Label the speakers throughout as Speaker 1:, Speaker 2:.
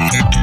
Speaker 1: you.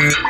Speaker 1: Mm-hmm.